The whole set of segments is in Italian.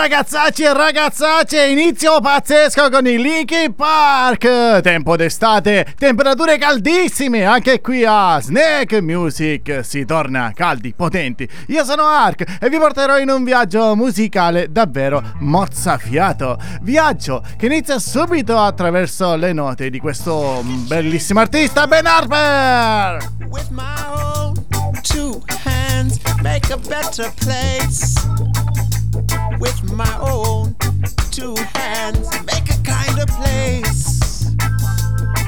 Ragazzacci e ragazzacce, inizio pazzesco con i Linkin Park. Tempo d'estate, temperature caldissime, anche qui a Snake Music si torna caldi, potenti. Io sono Ark e vi porterò in un viaggio musicale davvero mozzafiato. Viaggio che inizia subito attraverso le note di questo bellissimo artista Ben Harper. With my own two hands make a better place. With my own two hands. Make a kind of place.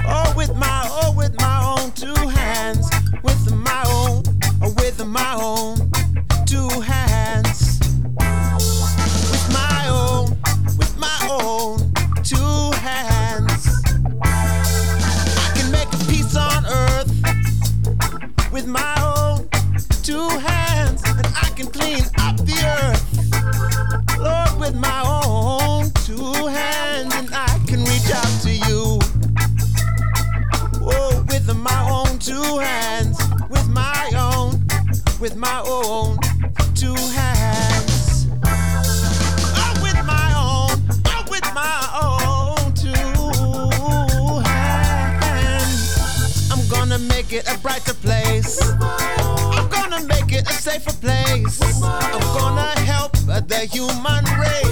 Oh, with my oh, with my own two hands, with my own, oh, with my own two hands, with my own, with my own two hands. I can make a peace on earth with my own two hands, and I can clean up the earth with my own two hands, and I can reach out to you. Oh, with my own two hands, with my own, with my own two hands. Oh, with my own, oh, with my own two hands. I'm gonna make it a brighter place. I'm gonna make it a safer place. I'm gonna the human race.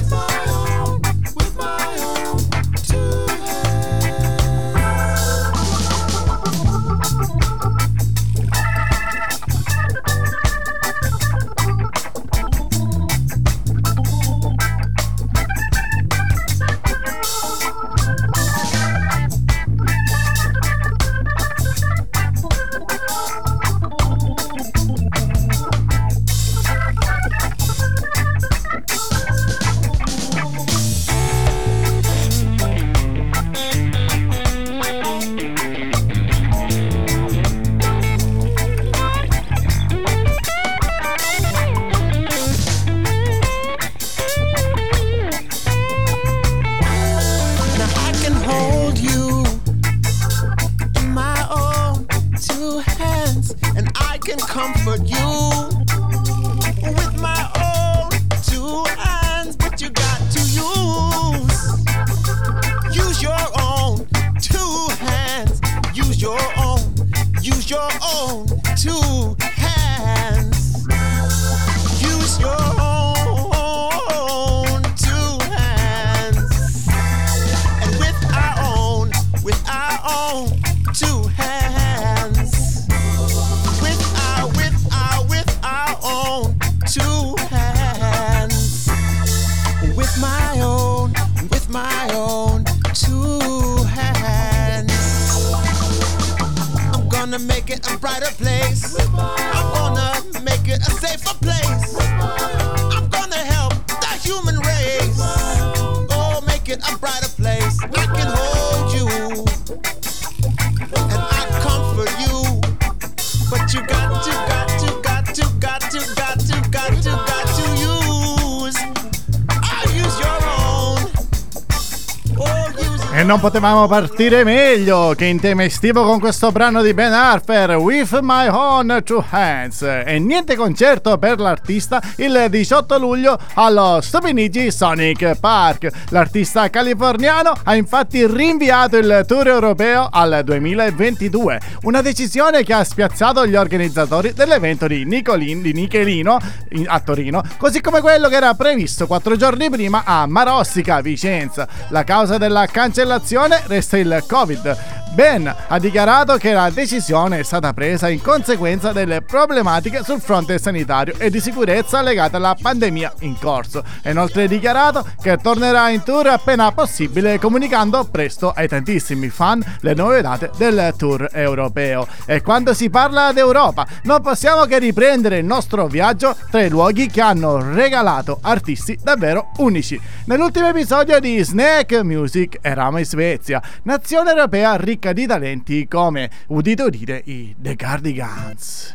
Non potevamo partire meglio che in tema estivo con questo brano di Ben Harper, With My Own Two Hands. E niente concerto per l'artista il 18 luglio allo Stupinigi Sonic Park. L'artista californiano ha infatti rinviato il tour europeo al 2022, una decisione che ha spiazzato gli organizzatori dell'evento di, Nicolin, di Nichelino a Torino, così come quello che era previsto quattro giorni prima a Marossica, Vicenza. La causa della cancellazione situazione resta il Covid. Ben ha dichiarato che la decisione è stata presa in conseguenza delle problematiche sul fronte sanitario e di sicurezza legate alla pandemia in corso. Ha inoltre dichiarato che tornerà in tour appena possibile, comunicando presto ai tantissimi fan le nuove date del tour europeo. E quando si parla d'Europa, non possiamo che riprendere il nostro viaggio tra i luoghi che hanno regalato artisti davvero unici. Nell'ultimo episodio di Snake Music eravamo in Svezia, nazione europea ricca ricerca di talenti come, udite udite, i The Cardigans.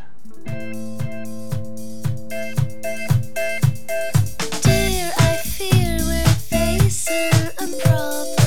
Dear, I fear we're facing a problem.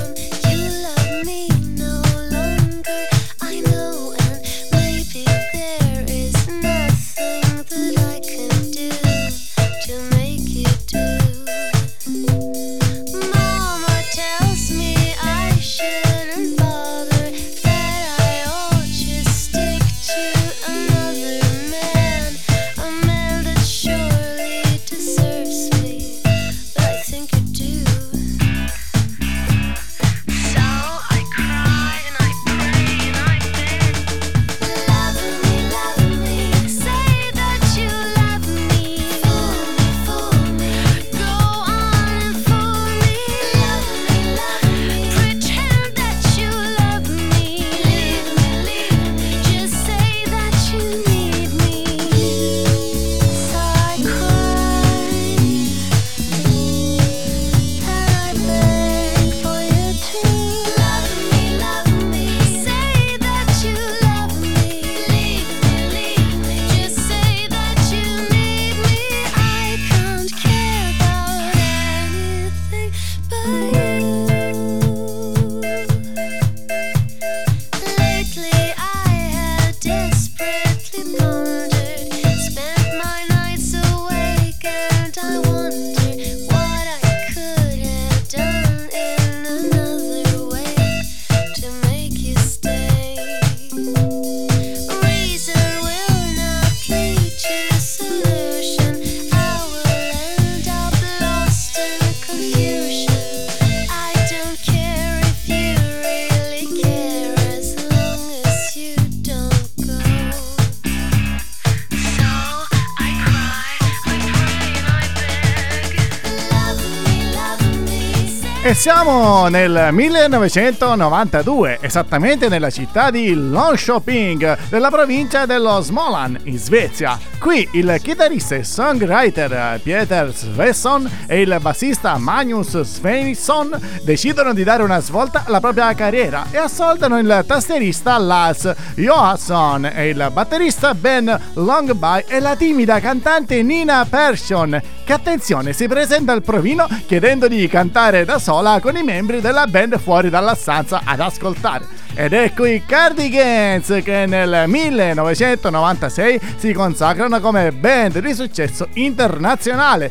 Siamo nel 1992, esattamente nella città di Longshoping, nella provincia dello Småland, in Svezia. Qui il chitarrista e songwriter Peter Svensson e il bassista Magnus Svensson decidono di dare una svolta alla propria carriera e assoldano il tastierista Lars Johansson e il batterista Ben Longby e la timida cantante Nina Persson che attenzione si presenta al provino chiedendo di cantare da sola con i membri della band fuori dalla stanza ad ascoltare. Ed ecco i Cardigans che nel 1996 si consacrano come band di successo internazionale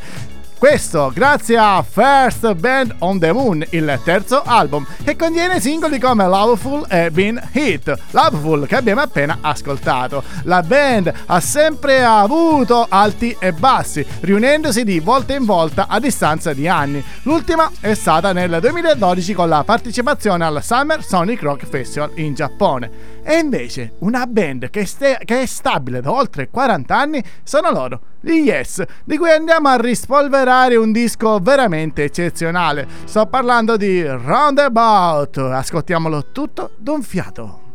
questo grazie a First Band on the Moon, il terzo album, che contiene singoli come Loveful e Been Hit. Loveful che abbiamo appena ascoltato. La band ha sempre avuto alti e bassi, riunendosi di volta in volta a distanza di anni. L'ultima è stata nel 2012 con la partecipazione al Summer Sonic Rock Festival in Giappone. E invece una band che, ste- che è stabile da oltre 40 anni sono loro, gli Yes, di cui andiamo a rispolverare un disco veramente eccezionale. Sto parlando di Roundabout. Ascoltiamolo tutto d'un fiato.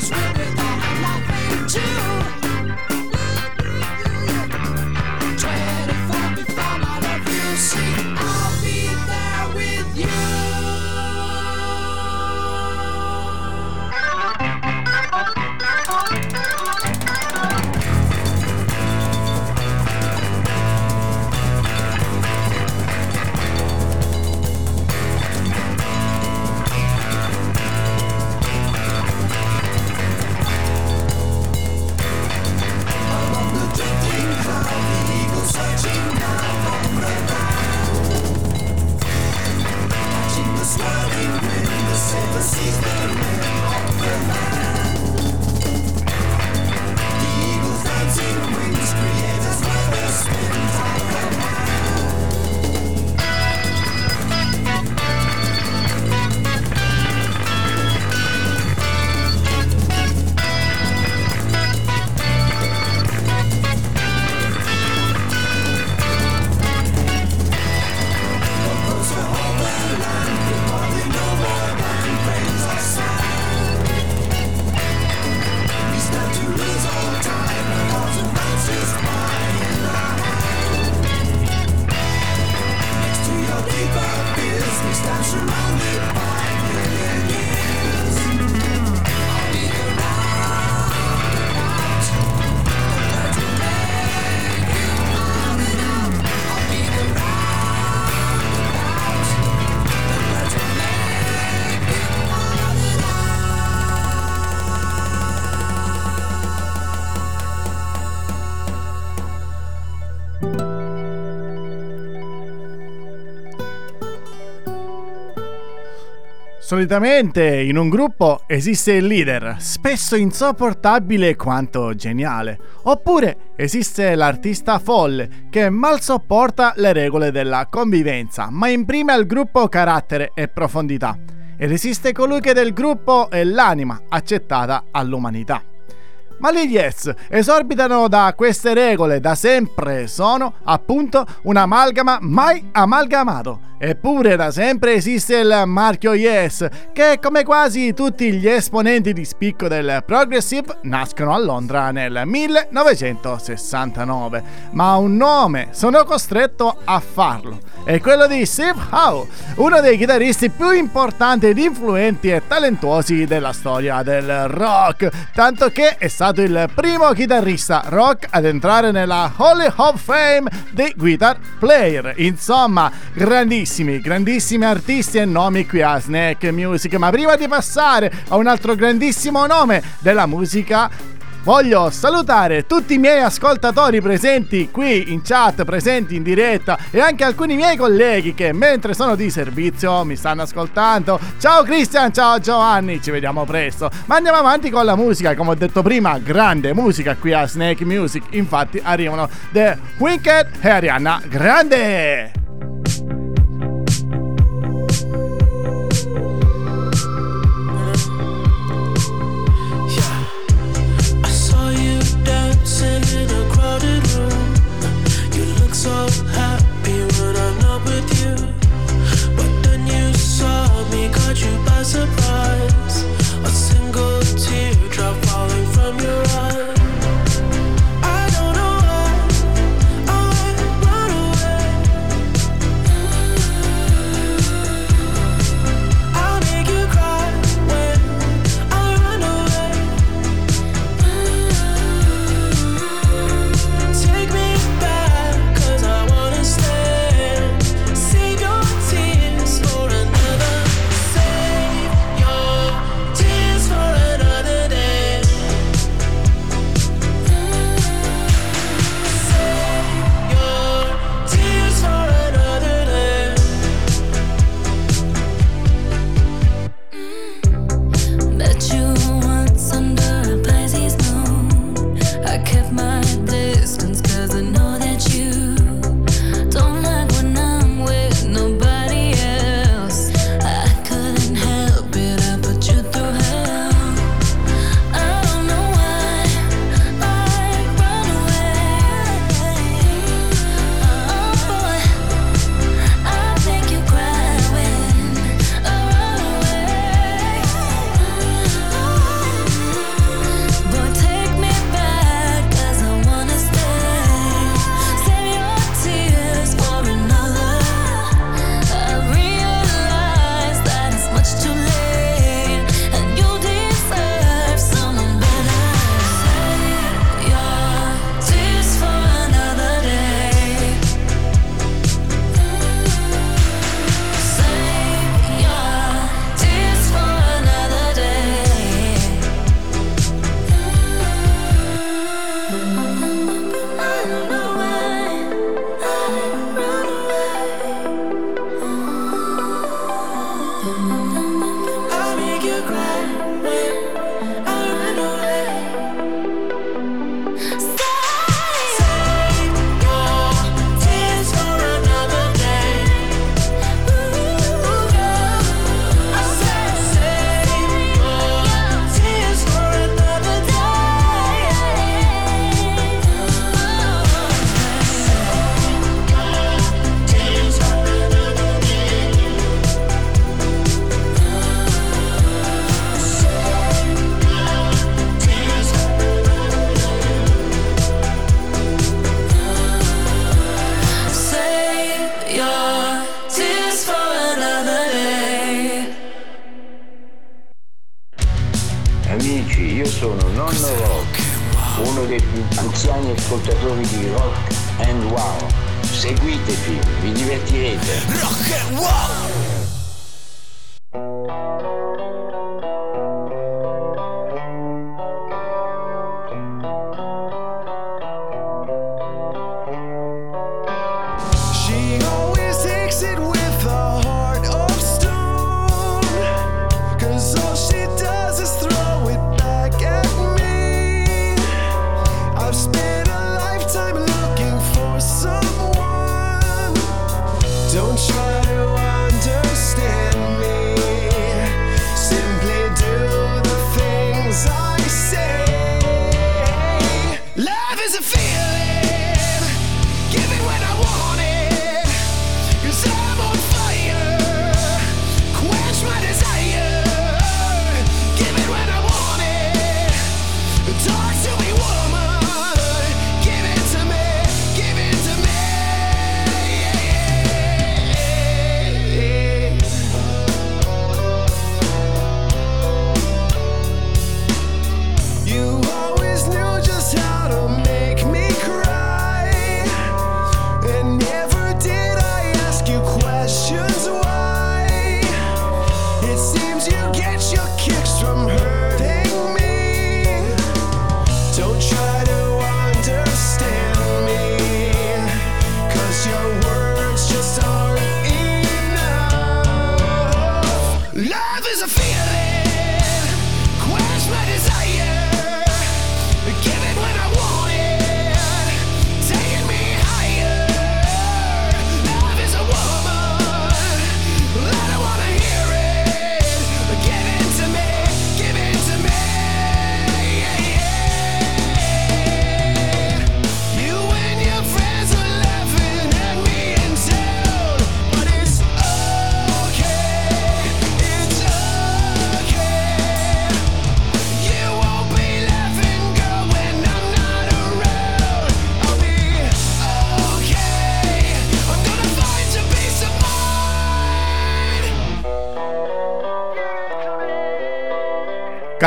was. Solitamente in un gruppo esiste il leader, spesso insopportabile quanto geniale, oppure esiste l'artista folle che mal sopporta le regole della convivenza, ma imprime al gruppo carattere e profondità. Ed esiste colui che del gruppo è l'anima accettata all'umanità. Ma gli Yes esorbitano da queste regole, da sempre sono appunto un'amalgama mai amalgamato Eppure da sempre esiste il marchio Yes, che come quasi tutti gli esponenti di spicco del Progressive nascono a Londra nel 1969. Ma un nome sono costretto a farlo. È quello di Steve Howe, uno dei chitarristi più importanti ed influenti e talentuosi della storia del rock, tanto che è stato il primo chitarrista rock ad entrare nella Hall of Fame dei guitar player. Insomma, grandissimo grandissimi, grandissimi artisti e nomi qui a Snack Music. Ma prima di passare a un altro grandissimo nome della musica, Voglio salutare tutti i miei ascoltatori presenti qui in chat, presenti in diretta e anche alcuni miei colleghi che mentre sono di servizio mi stanno ascoltando. Ciao Cristian, ciao Giovanni, ci vediamo presto. Ma andiamo avanti con la musica, come ho detto prima, grande musica qui a Snake Music. Infatti arrivano The Wicked e Arianna Grande.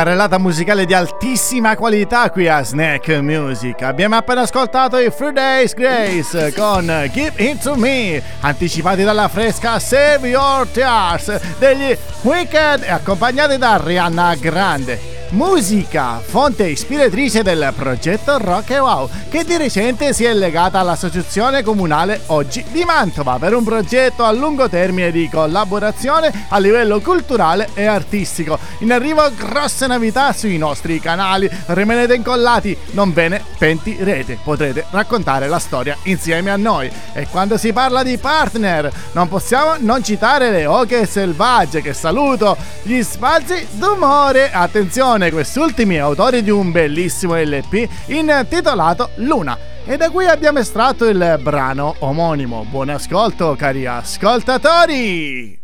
Carrellata musicale di altissima qualità qui a Snack Music. Abbiamo appena ascoltato i Free Days Grace con Give It To Me, anticipati dalla fresca Save Your Tears degli Wicked e accompagnati da Rihanna Grande. Musica, fonte ispiratrice del progetto Rock e Wow, che di recente si è legata all'Associazione Comunale Oggi di Mantova per un progetto a lungo termine di collaborazione a livello culturale e artistico. In arrivo grosse novità sui nostri canali, rimanete incollati, non ve ne pentirete, potrete raccontare la storia insieme a noi. E quando si parla di partner, non possiamo non citare le oche selvagge che saluto, gli spazi d'umore, attenzione canzone questi ultimi autori di un bellissimo LP intitolato Luna. E da qui abbiamo estratto il brano omonimo. Buon ascolto, cari ascoltatori!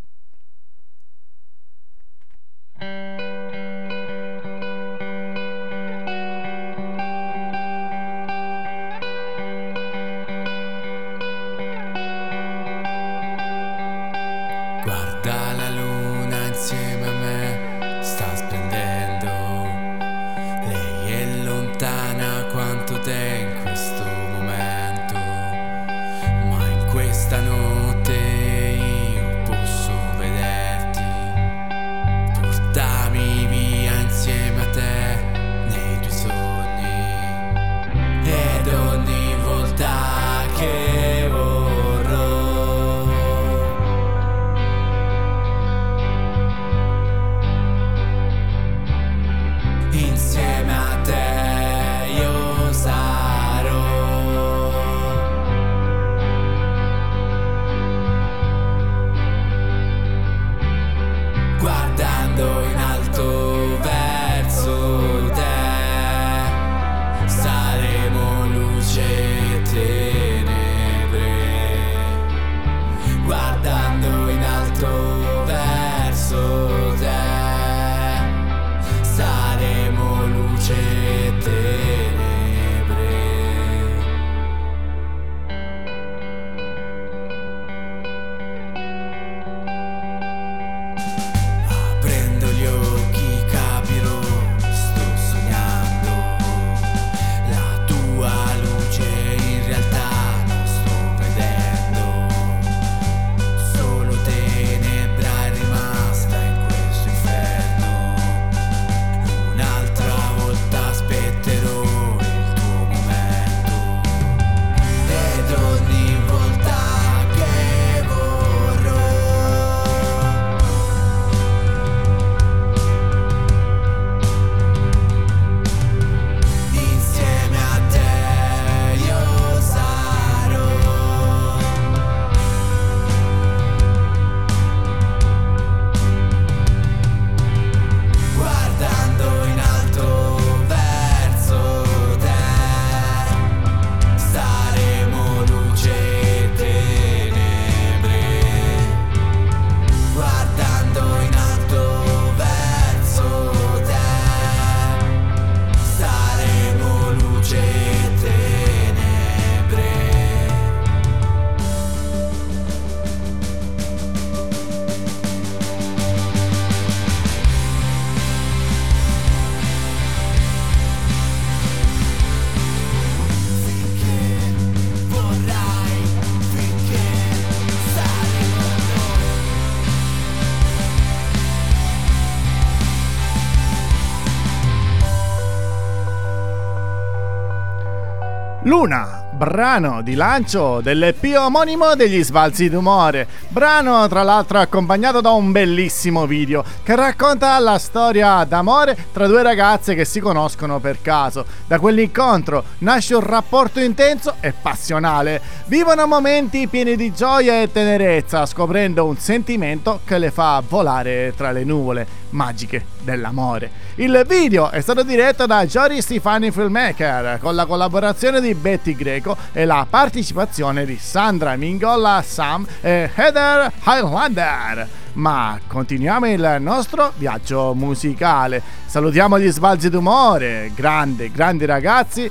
Luna, brano di lancio dell'EP omonimo degli Sbalzi d'umore, brano tra l'altro accompagnato da un bellissimo video che racconta la storia d'amore tra due ragazze che si conoscono per caso. Da quell'incontro nasce un rapporto intenso e passionale, vivono momenti pieni di gioia e tenerezza, scoprendo un sentimento che le fa volare tra le nuvole magiche dell'amore. Il video è stato diretto da Jory Stefani Filmmaker con la collaborazione di Betty Greco e la partecipazione di Sandra Mingolla, Sam e Heather Highlander. Ma continuiamo il nostro viaggio musicale. Salutiamo gli sbalzi d'umore, grandi, grandi ragazzi.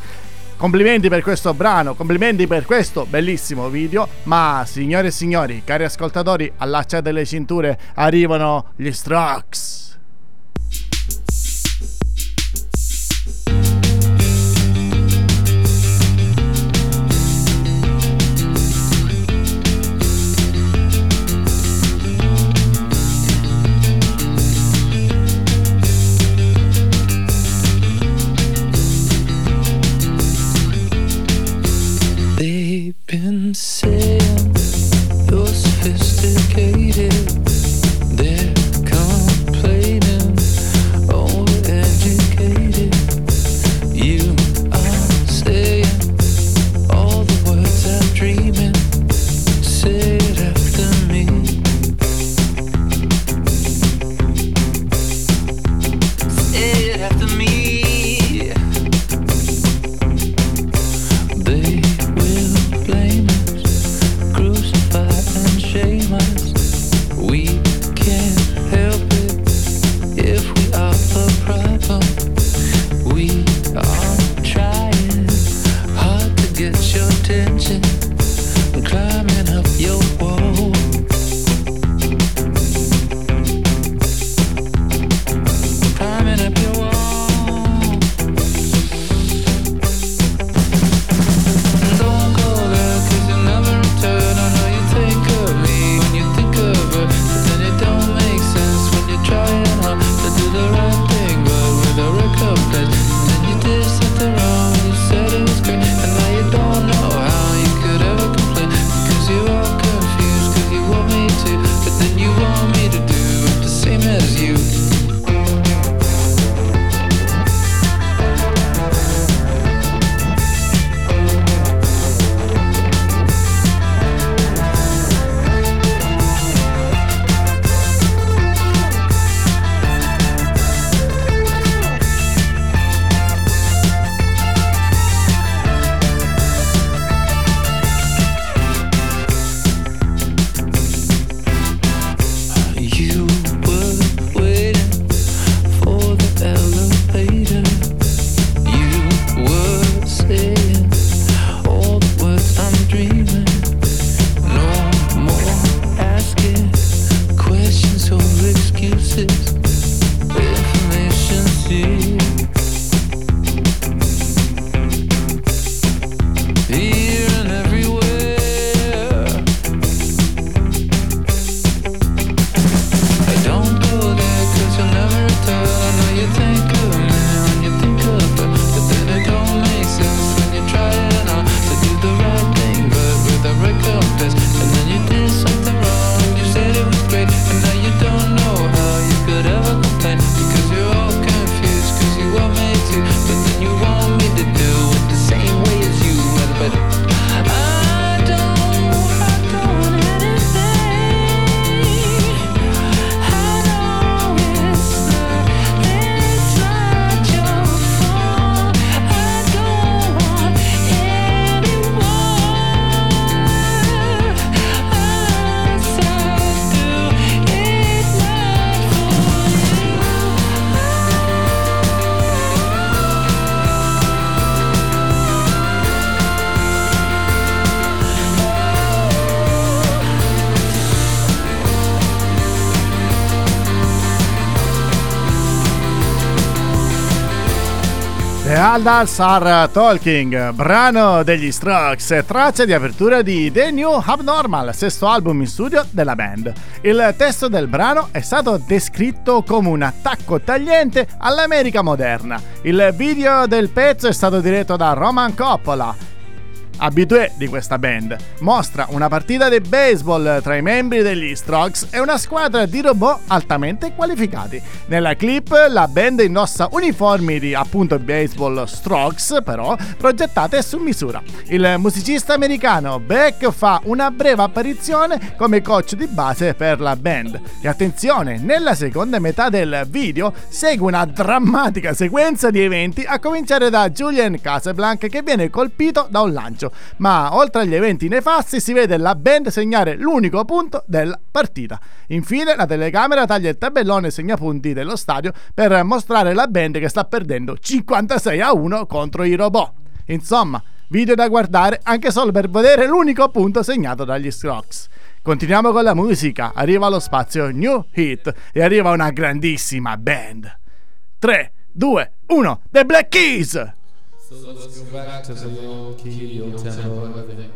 Complimenti per questo brano, complimenti per questo bellissimo video, ma signore e signori, cari ascoltatori, allacciate le cinture, arrivano gli Strokes. they've been saying. You're sophisticated. Aldals Are Talking, brano degli Strokes, traccia di apertura di The New Abnormal, sesto album in studio della band. Il testo del brano è stato descritto come un attacco tagliente all'America moderna. Il video del pezzo è stato diretto da Roman Coppola. Abitué di questa band, mostra una partita di baseball tra i membri degli Strokes e una squadra di robot altamente qualificati. Nella clip la band indossa uniformi di appunto baseball Strokes, però progettate su misura. Il musicista americano Beck fa una breve apparizione come coach di base per la band. E attenzione, nella seconda metà del video segue una drammatica sequenza di eventi a cominciare da Julian Casablanca che viene colpito da un lancio, ma oltre agli eventi nefasti si vede la band segnare l'unico punto della partita. Infine la telecamera taglia il tabellone segnapunti dello stadio per mostrare la band che sta perdendo 56 a 1 contro i robot. Insomma, video da guardare anche solo per vedere l'unico punto segnato dagli Strokes. Continuiamo con la musica, arriva lo spazio New Hit e arriva una grandissima band. 3, 2, 1, The Black Keys! So let's go back to the old key, old tempo, everything.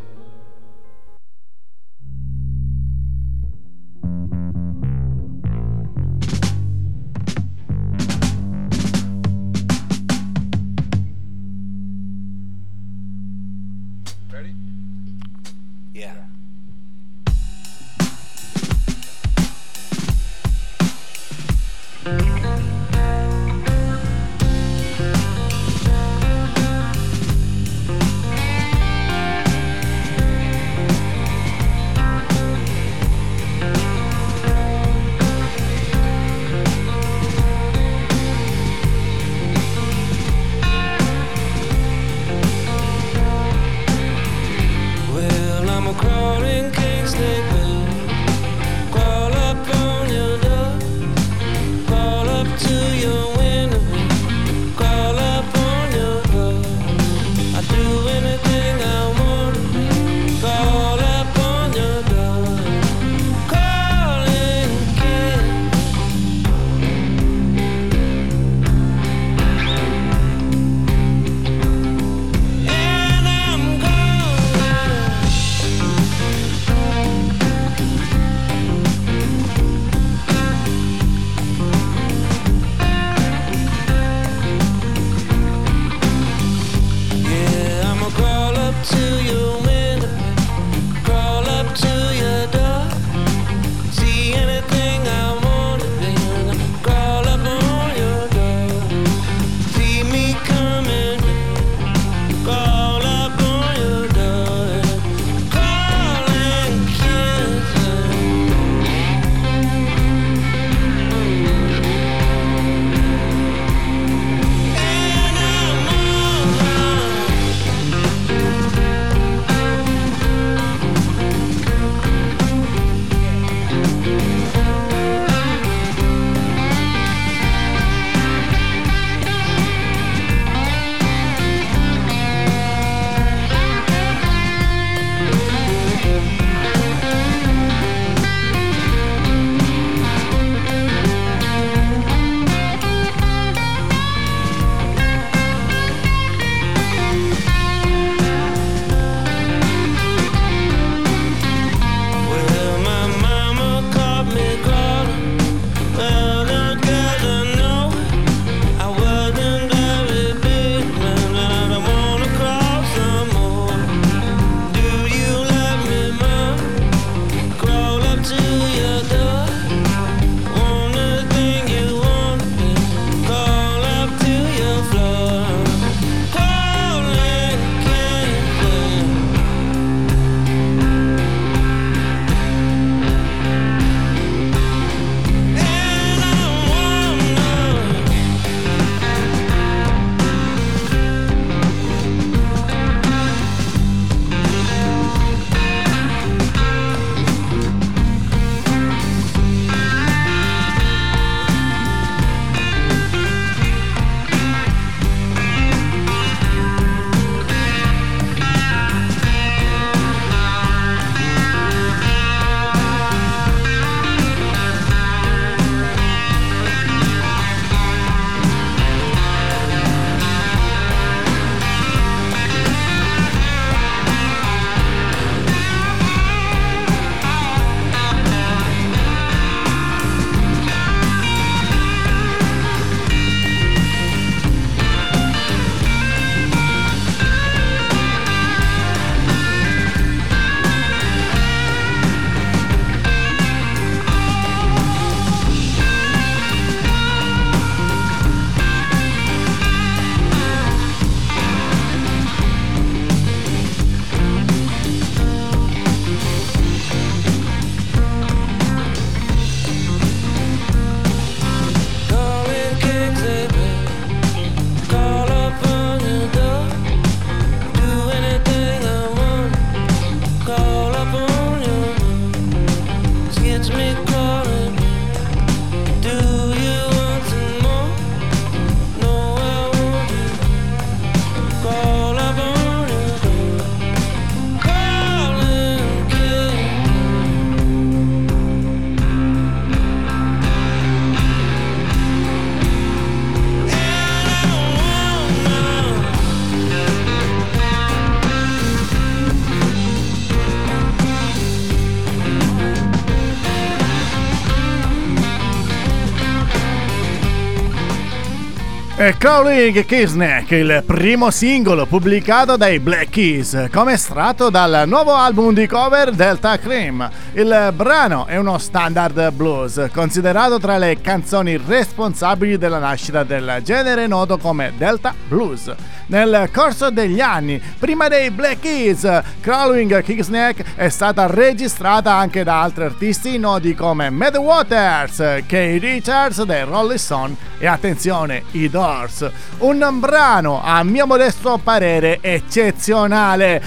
Hey, Crawling Kissneck, il primo singolo pubblicato dai Black Keys, come estratto dal nuovo album di cover Delta Cream. Il brano è uno standard blues, considerato tra le canzoni responsabili della nascita del genere noto come Delta Blues. Nel corso degli anni, prima dei Black Keys, Crawling Kingsneck è stata registrata anche da altri artisti noti come Mad Waters, Kay Richards dei Rolling Stone e attenzione, i Doors. Un brano, a mio modesto parere, eccezionale,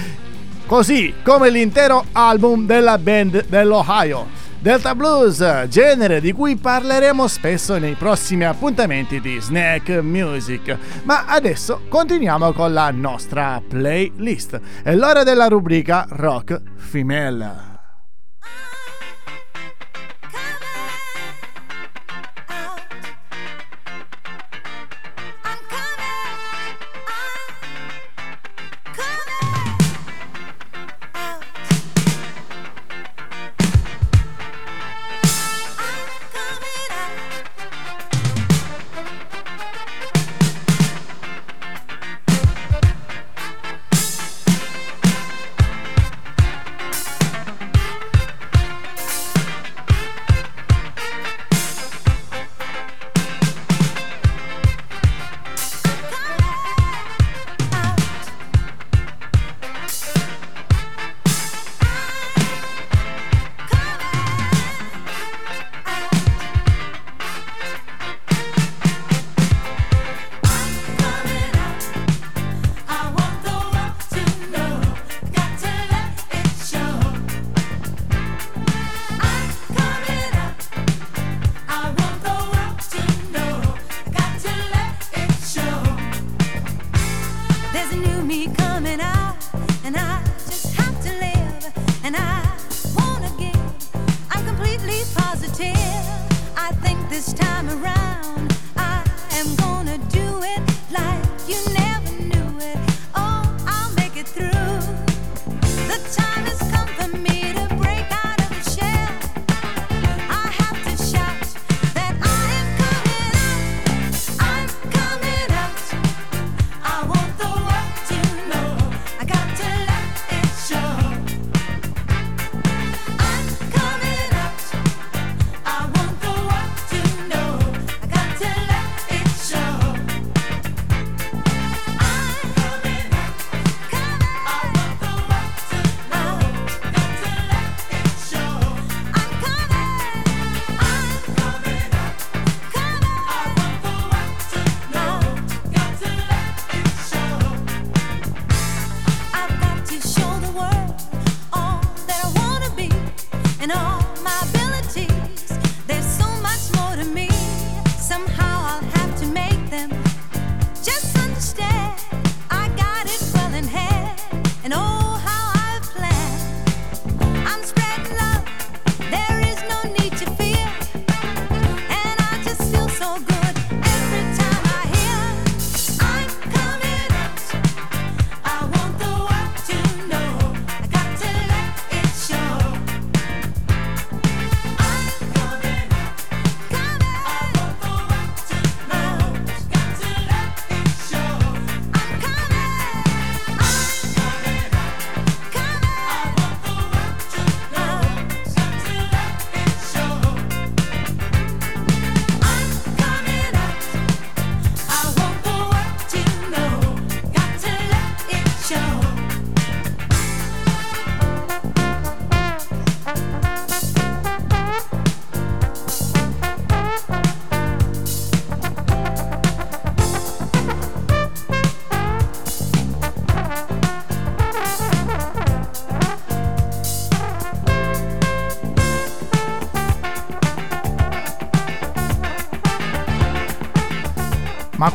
così come l'intero album della band dell'Ohio. Delta Blues, genere di cui parleremo spesso nei prossimi appuntamenti di Snack Music. Ma adesso continuiamo con la nostra playlist. È l'ora della rubrica Rock Female.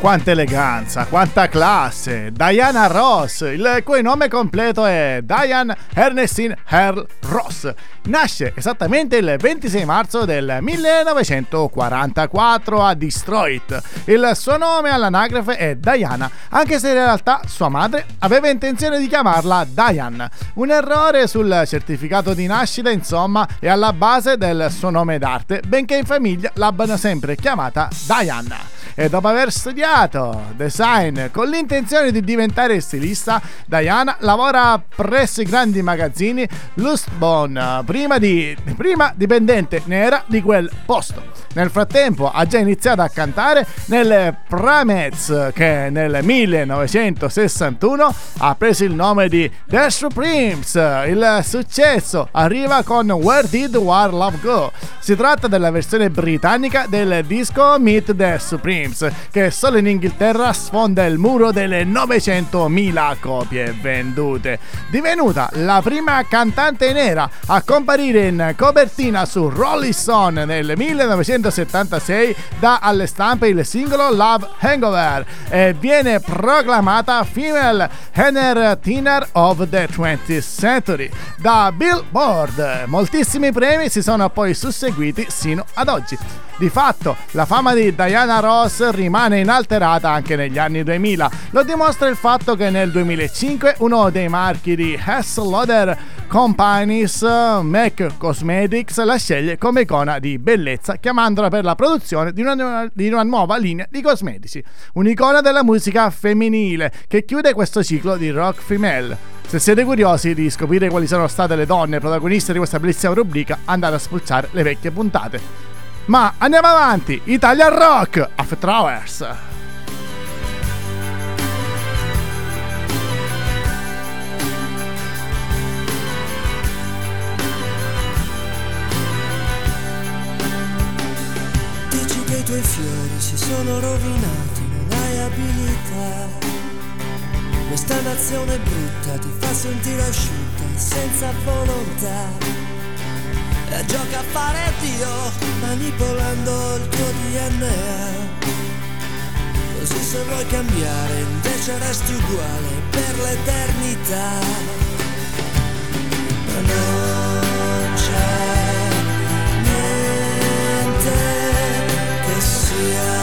Quanta eleganza, quanta classe! Diana Ross, il cui nome completo è Diane Ernestine Earl Ross. Nasce esattamente il 26 marzo del 1944 a Detroit. Il suo nome all'anagrafe è Diana, anche se in realtà sua madre aveva intenzione di chiamarla Diane. Un errore sul certificato di nascita, insomma, è alla base del suo nome d'arte, benché in famiglia l'abbiano sempre chiamata Diana. e dopo aver studiato design con l'intenzione di diventare stilista, Diana lavora presso i grandi magazzini Lustbone, prima, di, prima dipendente nera di quel posto. Nel frattempo ha già iniziato a cantare nelle Pramets che nel 1961 ha preso il nome di The Supremes. Il successo arriva con Where Did War Love Go? Si tratta della versione britannica del disco Meet the Supremes che solo in Inghilterra sfonda il muro delle 900.000 copie vendute. Divenuta la prima cantante nera a comparire in copertina su Rolling Stone nel 1961 1976 dà alle stampe il singolo Love Hangover e viene proclamata Female Entertainer of the 20th Century da Billboard. Moltissimi premi si sono poi susseguiti sino ad oggi. Di fatto, la fama di Diana Ross rimane inalterata anche negli anni 2000. Lo dimostra il fatto che nel 2005 uno dei marchi di Hess Loader Companies, MAC Cosmetics, la sceglie come icona di bellezza, chiamandola per la produzione di una, di una nuova linea di cosmetici. Un'icona della musica femminile che chiude questo ciclo di rock female. Se siete curiosi di scoprire quali sono state le donne protagoniste di questa bellissima rubrica, andate a spulciare le vecchie puntate. Ma andiamo avanti, Italia Rock, After Hours. Dici che i tuoi fiori si sono rovinati, non hai abilità. Questa nazione brutta ti fa sentire asciutta, senza volontà e gioca a fare Dio manipolando il tuo DNA. Così se vuoi cambiare invece resti uguale per l'eternità. Ma non che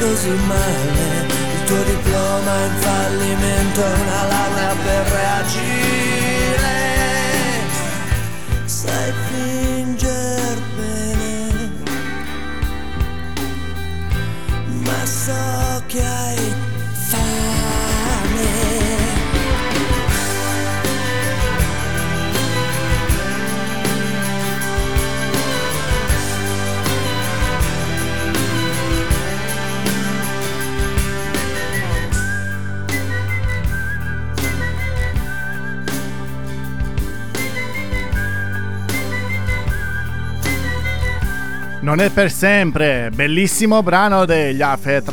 così male, il tuo diploma fallimento è una laurea Non è per sempre, bellissimo brano degli Afet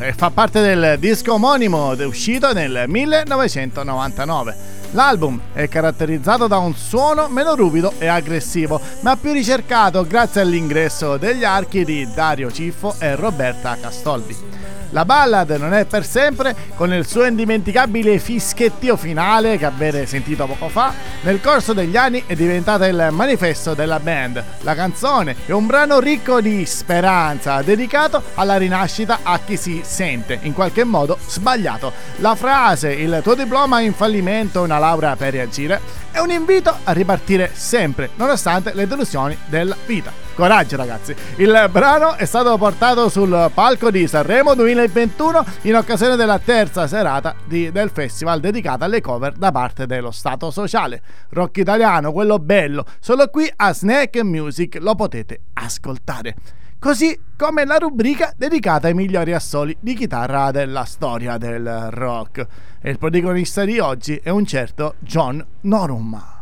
e fa parte del disco omonimo uscito nel 1999. L'album è caratterizzato da un suono meno ruvido e aggressivo, ma più ricercato grazie all'ingresso degli archi di Dario Ciffo e Roberta Castoldi. La ballad non è per sempre, con il suo indimenticabile fischettio finale che avete sentito poco fa, nel corso degli anni è diventata il manifesto della band. La canzone è un brano ricco di speranza, dedicato alla rinascita a chi si sente in qualche modo sbagliato. La frase il tuo diploma in fallimento, una laurea per reagire è un invito a ripartire sempre, nonostante le delusioni della vita. Coraggio ragazzi! Il brano è stato portato sul palco di Sanremo 2021 in occasione della terza serata di, del festival dedicata alle cover da parte dello Stato Sociale. Rock italiano, quello bello, solo qui a Snack Music lo potete ascoltare così come la rubrica dedicata ai migliori assoli di chitarra della storia del rock. E il protagonista di oggi è un certo John Norum.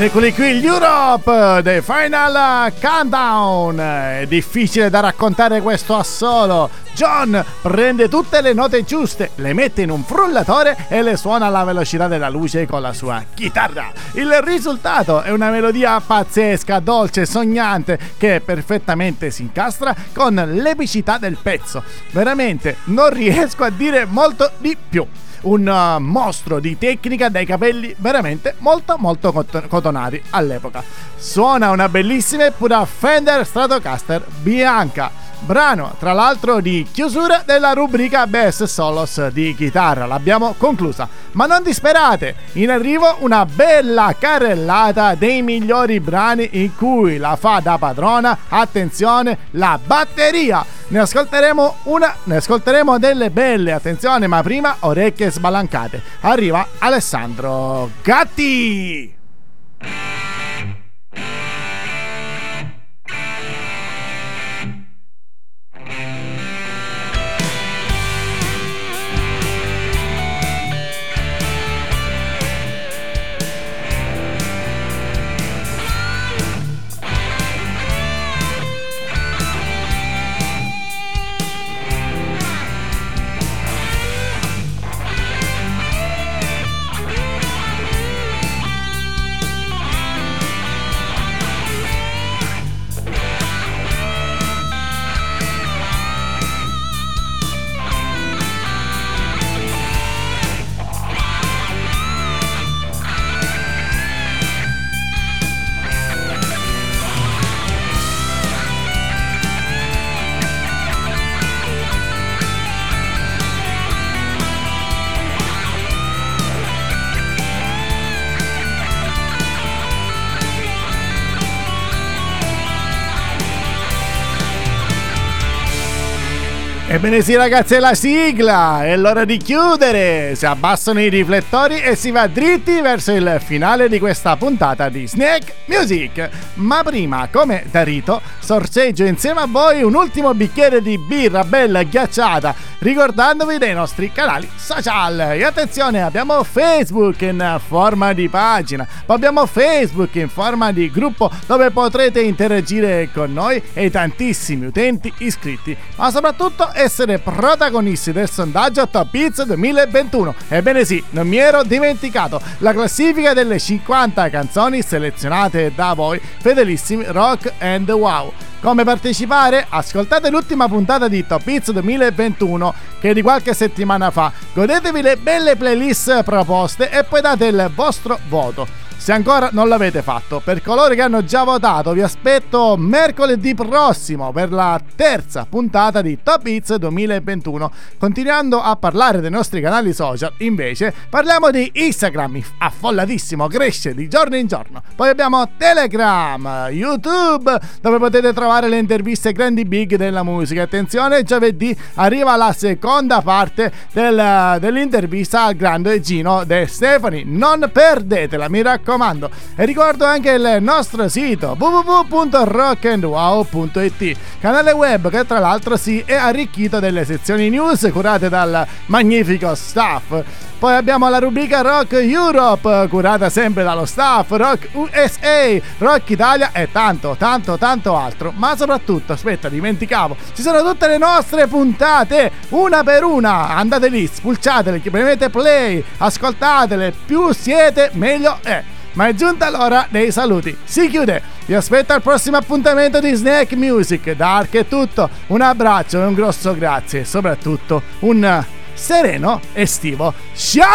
Ed eccoli qui gli Europe The Final Countdown. È difficile da raccontare questo assolo. John prende tutte le note giuste, le mette in un frullatore e le suona alla velocità della luce con la sua chitarra. Il risultato è una melodia pazzesca, dolce, sognante che perfettamente si incastra con l'epicità del pezzo. Veramente non riesco a dire molto di più un uh, mostro di tecnica dai capelli veramente molto molto cot- cotonati all'epoca. Suona una bellissima e pura Fender Stratocaster bianca. Brano, tra l'altro, di chiusura della rubrica Best Solos di chitarra. L'abbiamo conclusa. Ma non disperate, in arrivo una bella carrellata dei migliori brani in cui la fa da padrona, attenzione, la batteria. Ne ascolteremo una, ne ascolteremo delle belle, attenzione, ma prima orecchie sbalancate. Arriva Alessandro Gatti. Ebbene sì ragazzi è la sigla, è l'ora di chiudere, si abbassano i riflettori e si va dritti verso il finale di questa puntata di Snack Music. Ma prima, come da rito, sorseggio insieme a voi un ultimo bicchiere di birra bella ghiacciata, ricordandovi dei nostri canali social. E attenzione, abbiamo Facebook in forma di pagina, poi abbiamo Facebook in forma di gruppo dove potrete interagire con noi e tantissimi utenti iscritti, ma soprattutto essere protagonisti del sondaggio Top Hits 2021. Ebbene sì, non mi ero dimenticato, la classifica delle 50 canzoni selezionate da voi, fedelissimi rock and wow. Come partecipare? Ascoltate l'ultima puntata di Top Hits 2021 che è di qualche settimana fa. Godetevi le belle playlist proposte e poi date il vostro voto. Se ancora non l'avete fatto, per coloro che hanno già votato, vi aspetto mercoledì prossimo per la terza puntata di Top Hits 2021. Continuando a parlare dei nostri canali social, invece, parliamo di Instagram, affollatissimo, cresce di giorno in giorno. Poi abbiamo Telegram, YouTube, dove potete trovare le interviste grandi big della musica. Attenzione, giovedì arriva la seconda parte del, dell'intervista al grande Gino De Stefani. Non perdetela, mi raccomando raccomando. E ricordo anche il nostro sito www.rockandwow.it, canale web che tra l'altro si è arricchito delle sezioni news curate dal magnifico staff. Poi abbiamo la rubrica Rock Europe, curata sempre dallo staff, Rock USA, Rock Italia e tanto, tanto, tanto altro. Ma soprattutto, aspetta, dimenticavo, ci sono tutte le nostre puntate, una per una. Andate lì, spulciatele, premete play, ascoltatele, più siete, meglio è. Ma è giunta l'ora dei saluti. Si chiude. Vi aspetto al prossimo appuntamento di Snack Music. Da Ark è tutto. Un abbraccio e un grosso grazie. E soprattutto un sereno estivo. Ciao!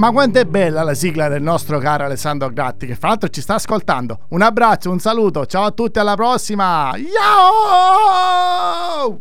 Ma quanto è bella la sigla del nostro caro Alessandro Gratti, che fra l'altro ci sta ascoltando. Un abbraccio, un saluto, ciao a tutti, alla prossima! Ciao!